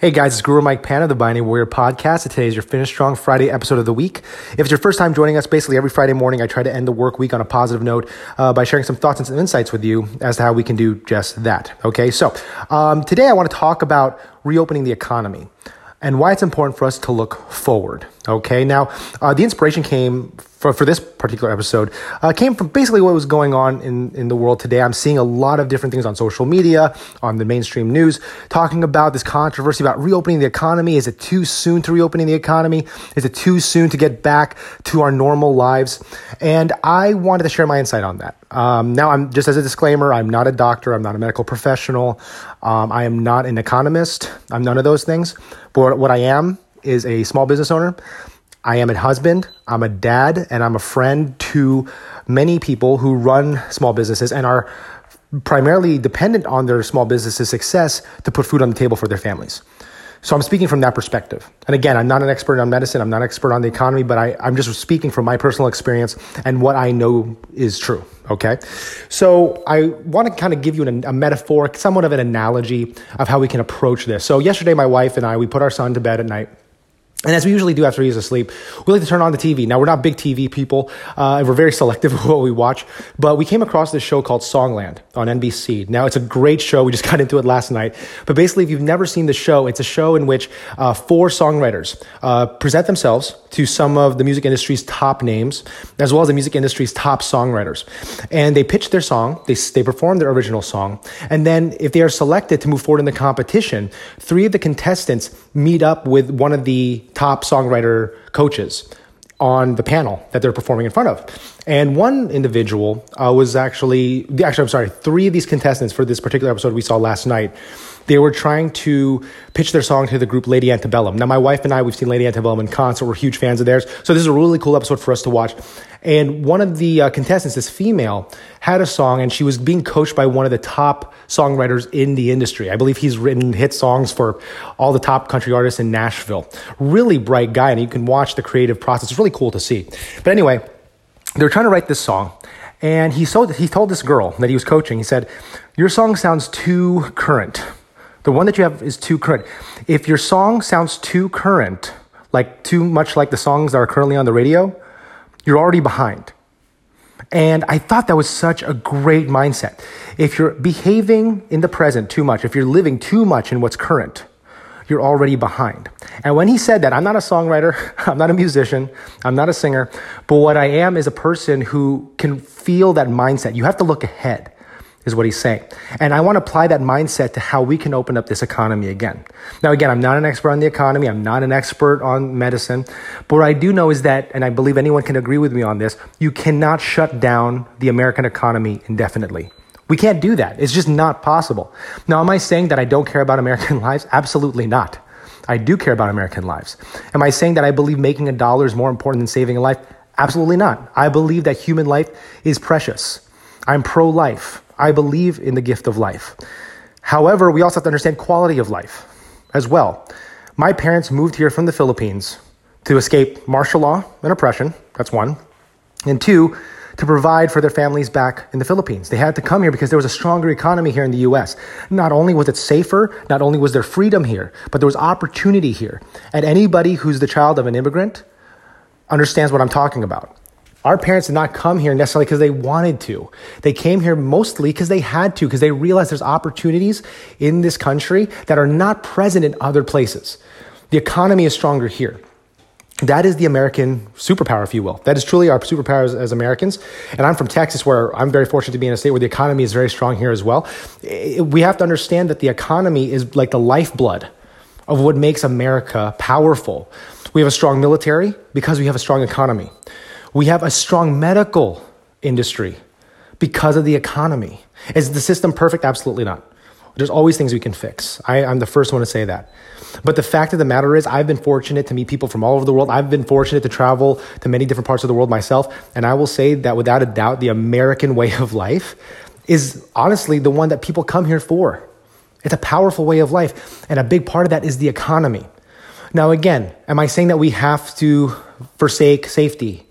Hey guys, it's Guro Mike Pan of the Binding Warrior podcast. Today is your Finish Strong Friday episode of the week. If it's your first time joining us, basically every Friday morning I try to end the work week on a positive note uh, by sharing some thoughts and some insights with you as to how we can do just that. Okay, so um, today I want to talk about reopening the economy and why it's important for us to look forward. Okay, now uh, the inspiration came for, for this particular episode uh, came from basically what was going on in, in the world today. I'm seeing a lot of different things on social media, on the mainstream news, talking about this controversy about reopening the economy. Is it too soon to reopening the economy? Is it too soon to get back to our normal lives? And I wanted to share my insight on that. Um, now, I'm just as a disclaimer, I'm not a doctor, I'm not a medical professional, um, I am not an economist, I'm none of those things. But what I am is a small business owner. I am a husband, I'm a dad, and I'm a friend to many people who run small businesses and are primarily dependent on their small businesses' success to put food on the table for their families. So I'm speaking from that perspective. And again, I'm not an expert on medicine, I'm not an expert on the economy, but I, am just speaking from my personal experience and what I know is true. Okay. So I want to kind of give you an, a metaphor, somewhat of an analogy of how we can approach this. So yesterday, my wife and I, we put our son to bed at night. And as we usually do after he's asleep, we like to turn on the TV. Now, we're not big TV people, uh, and we're very selective of what we watch, but we came across this show called Songland on NBC. Now, it's a great show. We just got into it last night. But basically, if you've never seen the show, it's a show in which uh, four songwriters uh, present themselves to some of the music industry's top names, as well as the music industry's top songwriters. And they pitch their song, they, they perform their original song, and then if they are selected to move forward in the competition, three of the contestants meet up with one of the top songwriter coaches on the panel that they're performing in front of. And one individual uh, was actually, actually, I'm sorry, three of these contestants for this particular episode we saw last night they were trying to pitch their song to the group Lady Antebellum. Now, my wife and I, we've seen Lady Antebellum in concert. We're huge fans of theirs. So this is a really cool episode for us to watch. And one of the uh, contestants, this female, had a song and she was being coached by one of the top songwriters in the industry. I believe he's written hit songs for all the top country artists in Nashville. Really bright guy, and you can watch the creative process. It's really cool to see. But anyway, they were trying to write this song. And he, told, he told this girl that he was coaching, he said, Your song sounds too current. The one that you have is too current. If your song sounds too current, like too much like the songs that are currently on the radio, you're already behind. And I thought that was such a great mindset. If you're behaving in the present too much, if you're living too much in what's current, you're already behind. And when he said that, I'm not a songwriter, I'm not a musician, I'm not a singer, but what I am is a person who can feel that mindset. You have to look ahead is what he's saying. And I want to apply that mindset to how we can open up this economy again. Now, again, I'm not an expert on the economy. I'm not an expert on medicine. But what I do know is that, and I believe anyone can agree with me on this, you cannot shut down the American economy indefinitely. We can't do that. It's just not possible. Now, am I saying that I don't care about American lives? Absolutely not. I do care about American lives. Am I saying that I believe making a dollar is more important than saving a life? Absolutely not. I believe that human life is precious. I'm pro life. I believe in the gift of life. However, we also have to understand quality of life as well. My parents moved here from the Philippines to escape martial law and oppression. That's one. And two, to provide for their families back in the Philippines. They had to come here because there was a stronger economy here in the US. Not only was it safer, not only was there freedom here, but there was opportunity here. And anybody who's the child of an immigrant understands what I'm talking about. Our parents did not come here necessarily because they wanted to. They came here mostly because they had to, because they realized there's opportunities in this country that are not present in other places. The economy is stronger here. That is the American superpower, if you will. That is truly our superpower as, as, Americans. And I'm from Texas, where I'm very fortunate to be in a state where the economy is very strong here as well. Eh, we have to understand that the economy is like the lifeblood of what makes America powerful. We have a strong military because we have a strong economy. We have a strong medical industry because of the economy. Is the system perfect? Absolutely not. There's always things we can fix. I, am the first one to say that. But the fact of the matter is, I've been fortunate to meet people from all over the world. I've been fortunate to travel to many different parts of the world myself. And I will say that without a doubt, the American way of life is honestly the one that people come here for. It's a powerful way of life. And a big part of that is the economy. Now, again, am I saying that we have to forsake safety?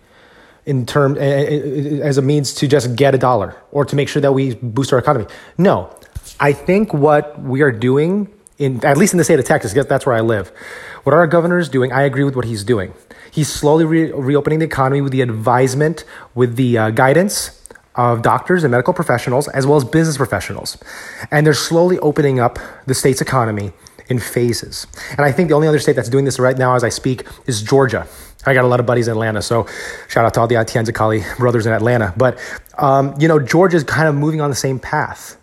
in term as a means to just get a dollar or to make sure that we boost our economy. No, I think what we are doing in at least in the state of Texas, that's where I live. What our governor is doing, I agree with what he's doing. He's slowly re- reopening the economy with the advisement, with the uh, guidance of doctors and medical professionals, as well as business professionals. And they're slowly opening up the state's economy in phases. And I think the only other state that's doing this right now as I speak is Georgia. I got a lot of buddies in Atlanta, so shout out to all the Atienza Kali brothers in Atlanta. But, um, you know, Georgia's kind of moving on the same path.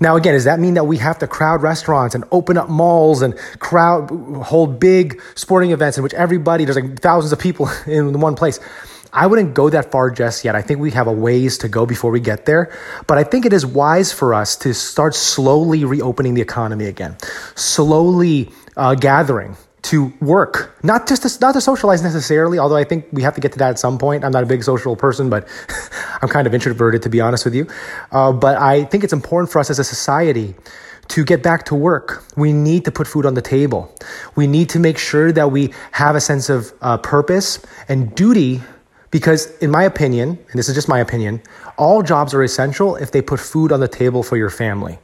Now, again, does that mean that we have to crowd restaurants and open up malls and crowd hold big sporting events in which everybody, there's like thousands of people in one place? I wouldn't go that far just yet. I think we have a ways to go before we get there. But I think it is wise for us to start slowly reopening the economy again, slowly uh, gathering to work, not just to, not to socialize necessarily. Although I think we have to get to that at some point. I'm not a big social person, but I'm kind of introverted to be honest with you. Uh, but I think it's important for us as a society to get back to work. We need to put food on the table. We need to make sure that we have a sense of uh, purpose and duty because, in my opinion, and this is just my opinion, all jobs are essential if they put food on the table for your family.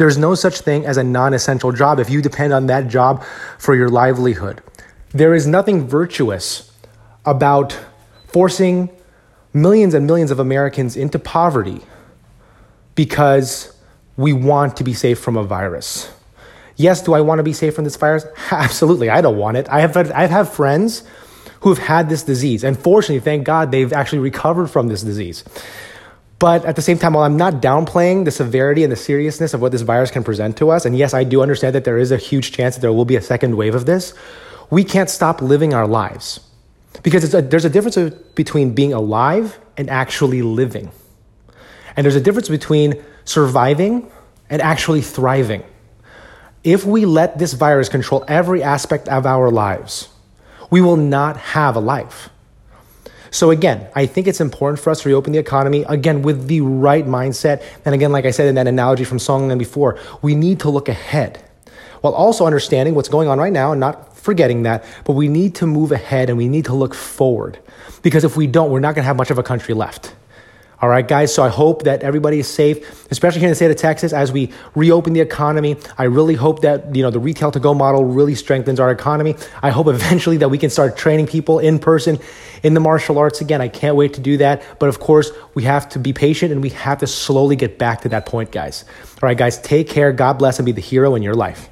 There's no such thing as a non essential job if you depend on that job for your livelihood. There is nothing virtuous about forcing millions and millions of Americans into poverty because we want to be safe from a virus. Yes, do I want to be safe from this virus? Absolutely, I don't want it. I have, I have friends who have had this disease. And fortunately, thank God, they've actually recovered from this disease. But at the same time, while I'm not downplaying the severity and the seriousness of what this virus can present to us, and yes, I do understand that there is a huge chance that there will be a second wave of this, we can't stop living our lives. Because a, there's a difference between being alive and actually living. And there's a difference between surviving and actually thriving. If we let this virus control every aspect of our lives, we will not have a life. So again, I think it's important for us to reopen the economy again with the right mindset. And again, like I said in that analogy from Songland before, we need to look ahead while also understanding what's going on right now and not forgetting that. But we need to move ahead and we need to look forward because if we don't, we're not going to have much of a country left. All right, guys. So I hope that everybody is safe, especially here in the state of Texas as we reopen the economy. I really hope that, you know, the retail to go model really strengthens our economy. I hope eventually that we can start training people in person in the martial arts again. I can't wait to do that. But of course, we have to be patient and we have to slowly get back to that point, guys. All right, guys. Take care. God bless and be the hero in your life.